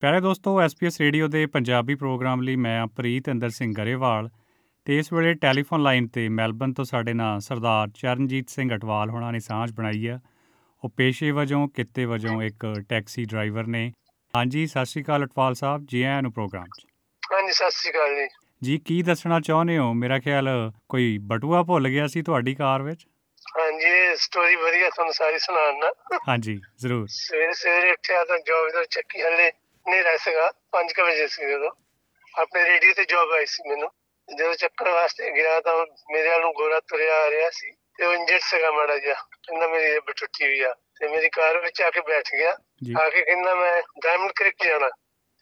ਪਿਆਰੇ ਦੋਸਤੋ SPS radio ਦੇ ਪੰਜਾਬੀ ਪ੍ਰੋਗਰਾਮ ਲਈ ਮੈਂ ਆ ਪ੍ਰੀਤ ਅੰਦਰ ਸਿੰਘ ਗਰੇਵਾਲ ਤੇ ਇਸ ਵੇਲੇ ਟੈਲੀਫੋਨ ਲਾਈਨ ਤੇ ਮੈਲਬਨ ਤੋਂ ਸਾਡੇ ਨਾਲ ਸਰਦਾਰ ਚਰਨਜੀਤ ਸਿੰਘ ਅਟਵਾਲ ਹੋਣਾ ਨੇ ਸਾਂਝ ਬਣਾਈ ਆ। ਉਹ ਪੇਸ਼ੇ ਵਜੋਂ ਕਿੱਤੇ ਵਜੋਂ ਇੱਕ ਟੈਕਸੀ ਡਰਾਈਵਰ ਨੇ। ਹਾਂਜੀ ਸਤਿ ਸ਼੍ਰੀ ਅਕਾਲ ਅਟਵਾਲ ਸਾਹਿਬ ਜੀ ਆਇਆਂ ਨੂੰ ਪ੍ਰੋਗਰਾਮ 'ਚ। ਹਾਂਜੀ ਸਤਿ ਸ਼੍ਰੀ ਅਕਾਲ ਜੀ। ਜੀ ਕੀ ਦੱਸਣਾ ਚਾਹੁੰਦੇ ਹੋ? ਮੇਰਾ ਖਿਆਲ ਕੋਈ ਬਟੂਆ ਭੁੱਲ ਗਿਆ ਸੀ ਤੁਹਾਡੀ ਕਾਰ ਵਿੱਚ? ਹਾਂਜੀ ਸਟੋਰੀ ਵਧੀਆ ਤੁਹਾਨੂੰ ਸਾਰੀ ਸੁਣਾਉਣਾ ਹਾਂਜੀ ਜ਼ਰੂਰ। ਸਵੇਰੇ ਸਵੇਰੇ ਉੱਠਿਆ ਤਾਂ ਜੋਬ ਤੋਂ ਚੱਕੀ ਹਲੇ। ਹਨੇਰਾ ਸੀਗਾ 5 ਵਜੇ ਸੀ ਉਦੋਂ ਆਪਣੇ ਰੇਡੀਓ ਤੇ ਜੋਬ ਆਈ ਸੀ ਮੈਨੂੰ। ਜਦੋਂ ਚੱਕਰ ਵਾਸਤੇ ਗਿਆ ਤਾਂ ਮੇਰੇ ਵੱਲ ਨੂੰ ਗੋਰਾ ਤੁਰਿਆ ਆ ਰਿਹਾ ਸੀ ਤੇ ਉਹ ਇੰਜਰਡ ਸੀਗਾ ਮਾੜਾ ਜਿਹਾ। ਕਹਿੰਦਾ ਮੇਰੀ ਰਿਬ ਟੁੱਟੀ ਹੋਈ ਆ ਤੇ ਮੇਰੀ ਕਾਰ ਵਿੱਚ ਆ ਕੇ ਬੈਠ ਗਿਆ। ਆ ਕੇ ਕਹਿੰਦਾ ਮੈਂ ਡਾਇਮੰਡ ਕ੍ਰਿਕ ਜਾਣਾ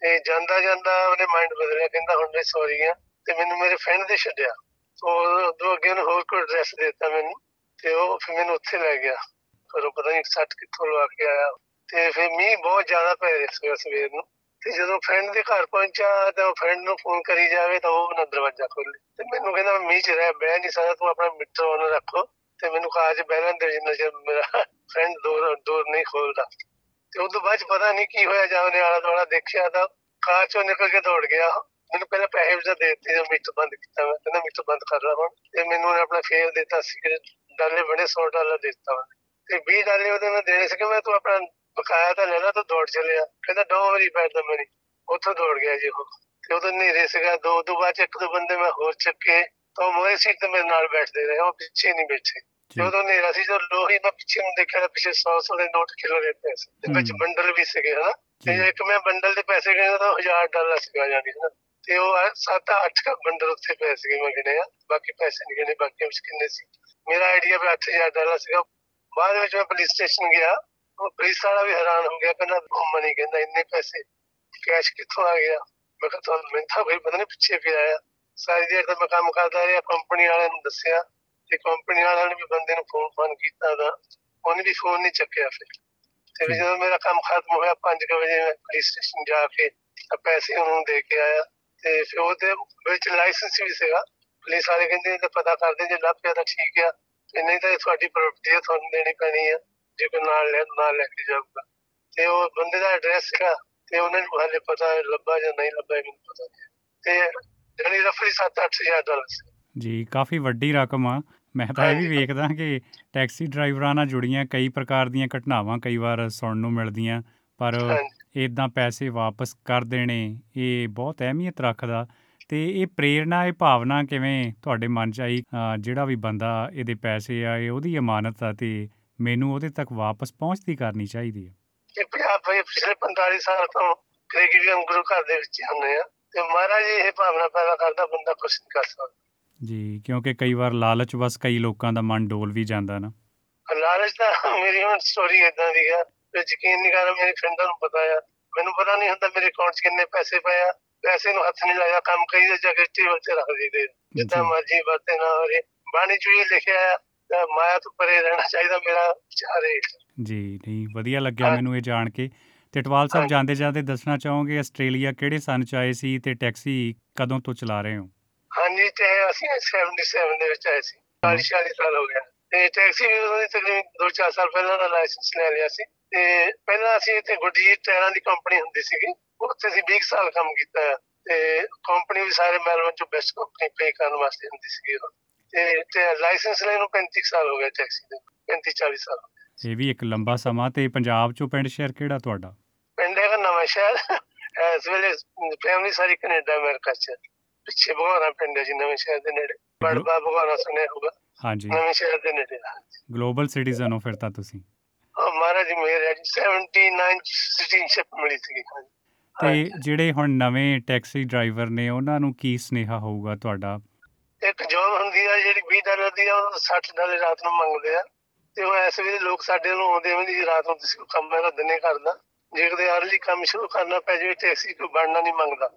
ਤੇ ਜਾਂਦਾ ਜਾਂਦਾ ਉਹਨੇ ਮਾਈਂਡ ਬਦਲਿਆ ਕਹਿੰਦਾ ਹੁਣ ਮੈਂ ਸੌਰੀ ਆ ਤੇ ਮੈਨੂੰ ਮੇਰੇ ਫਰੈਂਡ ਦੇ ਛੱਡਿਆ। ਉਹ ਦੋ ਅੱਗੇ ਨੂੰ ਹੋਰ ਕੋਈ ਐਡਰੈਸ ਦਿੱਤਾ ਮੈਨੂੰ ਤੇ ਉਹ ਫਿਰ ਮੈਨੂੰ ਉੱਥੇ ਲੈ ਗਿਆ। ਪਰ ਉਹ ਪਤਾ ਨਹੀਂ ਸੱਟ ਕਿੱਥੋਂ ਲਵਾ ਕੇ ਆਇਆ। ਤੇ ਫਿਰ ਮੀਂਹ ਬਹੁਤ ਜ਼ਿਆਦਾ ਪੈ ਰਿਹਾ ਸੀ ਸਵੇਰ ਨੂੰ। ਤੇ ਜਦੋਂ ਫਰੈਂਡ ਦੇ ਘਰ ਪਹੁੰਚਾ ਤਾਂ ਫਰੈਂਡ ਨੂੰ ਫੋਨ ਕਰੀ ਜਾਵੇ ਤਾਂ ਉਹ ਨਾ ਦਰਵਾਜ਼ਾ ਖੋਲੇ ਤੇ ਮੈਨੂੰ ਕਹਿੰਦਾ ਮੈਂ ਮੀਂਹ 'ਚ ਰਹਿ, ਬਹਿ ਨਹੀਂ ਸਕਦਾ, ਤੂੰ ਆਪਣਾ ਮੀਟਰ ਆਨ ਰੱਖੋ ਤੇ ਮੈਨੂੰ ਕਾਜ ਬਹਿਣ ਦੇ ਜਿੰਨਾ ਚਿਰ ਮੇਰਾ ਫਰੈਂਡ ਦੂਰ ਦੂਰ ਨਹੀਂ ਖੋਲਦਾ। ਤੇ ਉਦੋਂ ਬਾਅਦ 'ਚ ਪਤਾ ਨਹੀਂ ਕੀ ਹੋਇਆ ਜਾਂ ਉਹਨੇ ਆਲਾ ਦੁਆਲਾ ਦੇਖਿਆ ਤਾਂ ਕਾਰ ਚੋਂ ਨਿਕਲ ਕੇ ਦੌੜ ਗਿਆ। ਮੈਨੂੰ ਪਹਿਲਾਂ ਪੈਸੇ ਵੀ ਦੇ ਦਿੱਤੇ, ਜਦੋਂ ਮੀਟਰ ਬੰਦ ਕੀਤਾ ਮੈਂ, ਕਹਿੰਦਾ ਮੀਟਰ ਬੰਦ ਕਰ ਲਾ ਹੁਣ। ਤੇ ਮੈਨੂੰ ਉਹਨੇ ਆਪਣਾ ਫੇਰ ਦਿੱਤਾ ਸੀ ਡਾਲੇ ਬਣੇ 100 ਡਾਲਰ ਦੇ ਦਿੱਤਾ ਉਹਨੇ। ਤੇ 20 ਡਾਲੇ ਉਹਦੇ ਮੈਂ ਦੇਣੇ ਸੀ ਕਿ ਮੈਂ ਤੂੰ ਆਪਣਾ ਬਕਾਇਆ ਤਾਂ ਲੈ ਲਾ ਤੂੰ ਦੌੜ ਚੱਲਿਆ ਕਹਿੰਦਾ ਡੋਂਟ ਵਰੀ ਬੈਟ ਦਾ ਮਨੀ ਉੱਥੋਂ ਦੌੜ ਗਿਆ ਜੀ ਉਹ। ਤੇ ਉਦੋਂ ਨੇਰੇ ਸੀਗਾ ਦੋ ਦੋ ਬਾਅਦ ਇੱਕ ਦੋ ਬੰਦੇ ਮੈਂ ਹੋਰ ਚੱਕੇ ਤਾਂ ਉਹ ਮੋਰੇ ਸੀਟ ਤੇ ਮੇਰੇ ਨਾਲ ਬੈਠਦੇ ਰਹੇ ਉਹ ਪਿੱਛੇ ਨਹੀਂ ਬੈਠੇ। ਜਦੋਂ ਨੇਰਾ ਸੀ ਜਦੋਂ ਲੋਹੀ ਮੈਂ ਪਿੱਛੇ ਨੂੰ ਦੇਖਿਆ ਤਾਂ ਪਿੱਛੇ 100 100 ਦੇ ਨੋਟ ਖਿਲ ਰਹੇ ਪਏ ਸੀ। ਤੇ ਵਿੱਚ। ਬੰਡਲ ਵੀ ਸੀਗੇ ਹਨਾ? ਤੇ ਇੱਕ ਮੈਂ ਬੰਡਲ ਦੇ ਪੈਸੇ ਗਿਣੇ ਤਾਂ 1000 ਡਾਲਰ ਸੀਗਾ ਜਾਨੀ ਹਨਾ? ਤੇ ਉਹ 7 8 ਕਾ ਬੰਡਲ ਉੱਥੇ ਪਏ ਸੀਗੇ ਮੈਂ ਗਿਣੇ ਆ ਬਾਕੀ ਪੈਸੇ ਨਹੀਂ ਗਿਣੇ ਬਾਕੀ ਵਿੱਚ ਕਿੰਨੇ ਸੀ? ਮੇਰਾ ਆਈਡੀਆ ਵੀ 8000 ਡਾਲਰ ਸੀਗਾ। ਬਾਅਦ ਵਿੱਚ ਮੈਂ ਪੁਲਿਸ ਸਟੇਸ਼ਨ ਗਿਆ। ਪੁਲਿਸ ਵਾਲਾ ਵੀ ਹੈਰਾਨ ਹੋ ਗਿਆ ਕਹਿੰਦਾ ਉਹ ਮਨੀ ਕਹਿੰਦਾ ਇੰਨੇ ਪੈਸੇ ਕੈਸ਼ ਕਿੱਥੋਂ ਆ ਗਿਆ? ਮੈਂ ਕਿਹਾ ਤੁਹਾਨੂੰ ਮੈਨੂੰ ਤਾਂ ਕੋਈ ਪਤਾ ਨਹੀਂ ਪਿੱਛੇ ਫਿਰ ਆਇਆ। ਸਾਰੀ ਦੇਰ ਤਾਂ ਮੈਂ ਕੰਮ ਕਰਦਾ ਰਿਹਾ ਕੰਪਨੀ ਵਾਲਿਆਂ ਨੂੰ ਦੱਸਿਆ ਤੇ ਕੰਪਨੀ ਵਾਲਿਆਂ ਨੇ ਵੀ ਬੰਦੇ ਨੂੰ ਫੋਨ ਫਾਨ ਕੀਤਾ ਤਾਂ ਉਹਨੇ ਵੀ ਫੋਨ ਨਹੀਂ ਚੱਕਿਆ ਫਿਰ। ਤੇ ਜਦੋਂ ਮੇਰਾ ਕੰਮ ਖਤਮ ਹੋਇਆ 5 ਵਜੇ ਮੈਂ ਪੁਲਿਸ ਸਟੇਸ਼ਨ ਜਾ ਕੇ ਪੈਸੇ ਉਹਨੂੰ ਦੇ ਕੇ ਆਇਆ ਤੇ ਫਿਰ ਉਹਦੇ ਵਿੱਚ ਲਾਇਸੈਂਸ ਵੀ ਸੀਗਾ। ਪੁਲਿਸ ਵਾਲੇ ਕਹਿੰਦੇ ਇਹ ਤਾਂ ਪਤਾ ਕਰਦੇ ਜੇ ਲੱਭ ਪਿਆ ਤਾਂ ਠੀਕ ਆ। ਨਹੀਂ ਤਾਂ ਇਹ ਤੁਹਾਡੀ ਪ੍ਰਾਪਰਟੀ ਹੈ ਤੁਹਾਨੂੰ ਦੇਣੀ ਪੈਣੀ ਆ। ਜੇ ਕੋਈ ਨਾਲ ਲੈ ਨਾਲ ਲੈ ਕੇ ਜਾਊਗਾ। ਤੇ ਉਹ ਬੰਦੇ ਦਾ ਐਡਰੈਸ ਸੀਗਾ ਤੇ ਉਹਨਾਂ ਨੂੰ ਹਾਲੇ ਪਤਾ ਲੱਭਾ ਜਾਂ ਨਹੀਂ ਲੱਭਾ ਮੈਨੂੰ ਪਤਾ ਨਹੀਂ ਤੇ ਜਾਨੀ ਰਫਲੀ 7-8000 ਡਾਲਰ ਸੀ ਜੀ ਕਾਫੀ ਵੱਡੀ ਰਕਮ ਆ। ਮੈਂ ਤਾਂ ਇਹ ਵੀ। ਵੇਖਦਾ ਕਿ ਟੈਕਸੀ ਡਰਾਈਵਰਾਂ ਨਾਲ ਜੁੜੀਆਂ ਕਈ ਪ੍ਰਕਾਰ ਦੀਆਂ ਘਟਨਾਵਾਂ ਕਈ ਵਾਰ ਸੁਣਨ ਨੂੰ ਮਿਲਦੀਆਂ ਪਰ ਇਦਾਂ ਪੈਸੇ ਵਾਪਸ ਕਰ ਦੇਣੇ ਇਹ ਬਹੁਤ ਅਹਿਮੀਅਤ ਰੱਖਦਾ। ਤੇ ਇਹ ਪ੍ਰੇਰਣਾ ਇਹ ਭਾਵਨਾ ਕਿਵੇਂ ਤੁਹਾਡੇ ਮਨ 'ਚ ਆਈ? ਜਿਹੜਾ ਵੀ ਬੰਦਾ ਇਹਦੇ ਪੈਸੇ ਆ ਇਹ ਉਹਦੀ ਅਮਾਨਤ ਆ ਤੇ ਮੈਨੂੰ ਉਹਦੇ ਤੱਕ ਵਾਪਸ ਪਹੁੰਚਦੀ ਕਰਨੀ ਚਾਹੀਦੀ ਹੈ। ਕਿ ਪੰਜਾਬ ਭਾਈ ਪਿਛਲੇ 45 ਸਾਲ ਤੋਂ ਕ੍ਰਿਕਟ ਗੁਰੂ ਘਰ ਦੇ ਵਿੱਚ ਹੀ ਹੁੰਦੇ ਆ ਤੇ ਮਹਾਰਾਜ ਇਹ ਭਾਵਨਾ ਪੈਦਾ ਕਰਦਾ ਬੰਦਾ ਕੁਝ ਨਹੀਂ ਕਰ ਸਕਦਾ। ਜੀ ਕਿਉਂਕਿ ਕਈ ਵਾਰ ਲਾਲਚ ਬਸ ਕਈ ਲੋਕਾਂ ਦਾ ਮਨ ਡੋਲ ਵੀ ਜਾਂਦਾ ਨਾ। ਲਾਲਚ ਤਾਂ ਮੇਰੀ ਹੁਣ ਸਟੋਰੀ ਇਦਾਂ ਦੀ ਆ ਤੇ ਯਕੀਨ ਨਹੀਂ ਕਰਦਾ ਮੇਰੇ ਫਰੈਂਡਾਂ ਨੂੰ ਪਤਾ ਆ। ਮੈਨੂੰ ਪਤਾ ਨਹੀਂ ਹੁੰਦਾ ਮੇਰੇ ਅਕਾਊਂਟ 'ਚ ਕਿੰਨੇ ਪੈਸੇ ਪਏ ਆ ਪੈਸੇ ਨੂੰ ਹੱਥ ਨਹੀਂ ਲਾਇਆ ਕੰਮ ਕਰੀ ਦੇ ਜਾ ਕੇ ਟੇਬਲ ਤੇ ਰੱਖ ਦਿੱਤੇ ਜਿੱਦਾਂ। ਮਰਜ਼ੀ ਵਰਤੇ ਨਾ ਹੋਰੇ ਬਾਣੀ 'ਚ ਵੀ ਲਿਖਿਆ ਤਾਂ ਮਾਇਆ ਤੋਂ ਪਰੇ ਰਹਿਣਾ ਚਾਹੀਦਾ ਮੇਰਾ ਵਿਚਾਰ ਇਹ ਜੀ ਨਹੀਂ ਵਧੀਆ ਲੱਗਿਆ ਹਾਂ। ਮੈਨੂੰ ਇਹ ਜਾਣ ਕੇ। ਤੇ ਟਵਾਲ ਸਾਹਿਬ। ਜਾਂਦੇ ਜਾਂਦੇ ਦੱਸਣਾ ਚਾਹੋਗੇ ਆਸਟ੍ਰੇਲੀਆ ਕਿਹੜੇ ਸੰਨ ਚ ਆਏ ਸੀ ਤੇ ਟੈਕਸੀ ਕਦੋਂ ਤੋਂ ਚਲਾ ਰਹੇ ਹੋ? ਹਾਂਜੀ ਤੇ ਅਸੀਂ 77 ਦੇ ਵਿੱਚ ਆਏ ਸੀ। 40 40 ਸਾਲ ਹੋ ਗਿਆ ਤੇ ਟੈਕਸੀ ਵੀ ਉਹਦੀ ਤਕਰੀਬਨ 2-4 ਸਾਲ ਪਹਿਲਾਂ ਦਾ ਲਾਇਸੈਂਸ ਲੈ ਲਿਆ ਸੀ। ਤੇ ਪਹਿਲਾਂ ਅਸੀਂ ਇੱਥੇ ਗੁੱਡੀ ਟਾਇਰਾਂ ਦੀ ਕੰਪਨੀ ਹੁੰਦੀ ਸੀਗੀ। ਉੱਥੇ ਅਸੀਂ 20 ਸਾਲ ਕੰਮ ਕੀਤਾ। ਹੈ ਤੇ ਕੰਪਨੀ ਵੀ ਸਾਰੇ ਮੈਲਬਨ ਚੋਂ ਬੈਸਟ ਕੰਪਨੀ ਪੇ ਕਰਨ ਵਾਸਤੇ ਹੁੰਦੀ ਸੀਗੀ। ਤੇ ਤੇ ਲਾਇਸੈਂਸ ਲੈਣ ਨੂੰ 35 ਸਾਲ ਹੋ ਗਏ ਟੈਕਸੀ ਦੇ 35 40 ਸਾਲ ਇਹ ਵੀ ਇੱਕ ਲੰਬਾ ਸਮਾਂ ਤੇ ਪੰਜਾਬ ਚੋਂ ਪਿੰਡ ਸ਼ਹਿਰ ਕਿਹੜਾ ਤੁਹਾਡਾ? ਪਿੰਡ ਹੈਗਾ ਨਵਾਂ ਸ਼ਹਿਰ। ਇਸ ਵੇਲੇ ਫੈਮਿਲੀ ਸਾਰੀ ਕੈਨੇਡਾ ਅਮਰੀਕਾ ਚ ਪਿੱਛੇ ਬਗਾਨਾ ਪਿੰਡ ਹੈ ਜੀ ਨਵੇਂ ਸ਼ਹਿਰ ਦੇ ਨੇੜੇ। ਬੜਬਾ ਬਗਾਨਾ ਸੁਣਿਆ ਹੋਊਗਾ। ਹਾਂਜੀ। ਨਵੇਂ ਸ਼ਹਿਰ ਦੇ ਨੇੜੇ। ਗਲੋਬਲ ਸਿਟੀਜ਼ਨ ਹੋ ਫਿਰ ਤਾਂ ਤੁਸੀਂ। ਹਾਂ, ਮਹਾਰਾਜ ਦੀ ਮਿਹਰ ਹੈ ਜੀ। 79 ਸਿਟੀਜ਼ਨਸ਼ਿਪ ਮਿਲੀ ਸੀ ਤੇ ਜਿਹੜੇ ਹੁਣ ਨਵੇਂ ਟੈਕਸੀ ਡਰਾਈਵਰ ਨੇ ਉਹਨਾਂ ਨੂੰ ਕੀ ਸਨੇਹਾ ਹੋਊਗਾ ਤੁਹਾਡਾ? ਇੱਕ ਜੋਬ ਹੁੰਦੀ ਆ ਜਿਹੜੀ 20 ਡਾਲਰ ਦੀ ਆ ਉਹ 60 ਡਾਲਰ ਰਾਤ ਨੂੰ ਮੰਗਦੇ ਆ। ਤੇ ਉਹ ਇਸ ਵੇਲੇ ਲੋਕ ਸਾਡੇ ਨੂੰ ਆਉਂਦੇ ਵੀ ਨਹੀਂ ਜੀ ਰਾਤ ਨੂੰ ਤੁਸੀਂ ਕੰਮ ਮੇਰਾ ਦਿਨੇ ਕਰਦਾ ਜੇ ਕਦੇ ਅਰਲੀ ਕੰਮ ਸ਼ੁਰੂ ਕਰਨਾ ਪੈ ਜਾਵੇ ਟੈਕਸੀ ਕੋਈ ਬਣਨਾ ਨਹੀਂ ਮੰਗਦਾ।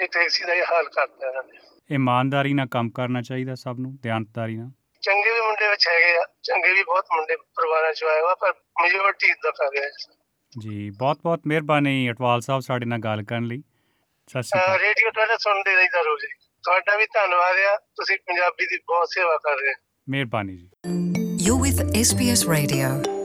ਇਹ ਟੈਕਸੀ ਦਾ ਇਹ ਹਾਲ ਕਰਤਾ ਇਹਨਾਂ ਨੇ। ਇਮਾਨਦਾਰੀ ਨਾਲ ਕੰਮ ਕਰਨਾ ਚਾਹੀਦਾ ਸਭ ਨੂੰ ਦਿਆਨਤਦਾਰੀ ਨਾਲ। ਚੰਗੇ ਵੀ ਮੁੰਡੇ ਵਿੱਚ ਹੈਗੇ ਆ ਚੰਗੇ ਵੀ ਬਹੁਤ ਮੁੰਡੇ ਪਰਿਵਾਰਾਂ ਚ ਆਏ ਵਾ ਪਰ ਮੈਜੋਰਟੀ ਇਦਾਂ ਕਰ ਰਿਹਾ ਜੀ ਬਹੁਤ ਬਹੁਤ ਮਿਹਰਬਾਨੀ ਅਟਵਾਲ ਸਾਹਿਬ ਸਾਡੇ ਨਾਲ ਗੱਲ ਕਰਨ ਲਈ। ਸਤਿ ਸ਼੍ਰੀ ਅਕਾਲ। ਰੇਡੀਓ ਤੁਹਾਡਾ ਸੁਣਦੇ ਰਹੀਦਾ ਰੋਜ਼ ਤੁਹਾਡਾ ਵੀ ਧੰਨਵਾਦ ਆ। ਤੁਸੀਂ ਪੰਜਾਬੀ ਦੀ ਬਹੁਤ ਸੇਵਾ ਕਰ ਰਹੇ ਹੋ। ਮਿਹਰਬਾਨੀ ਜੀ। You're with SBS Radio.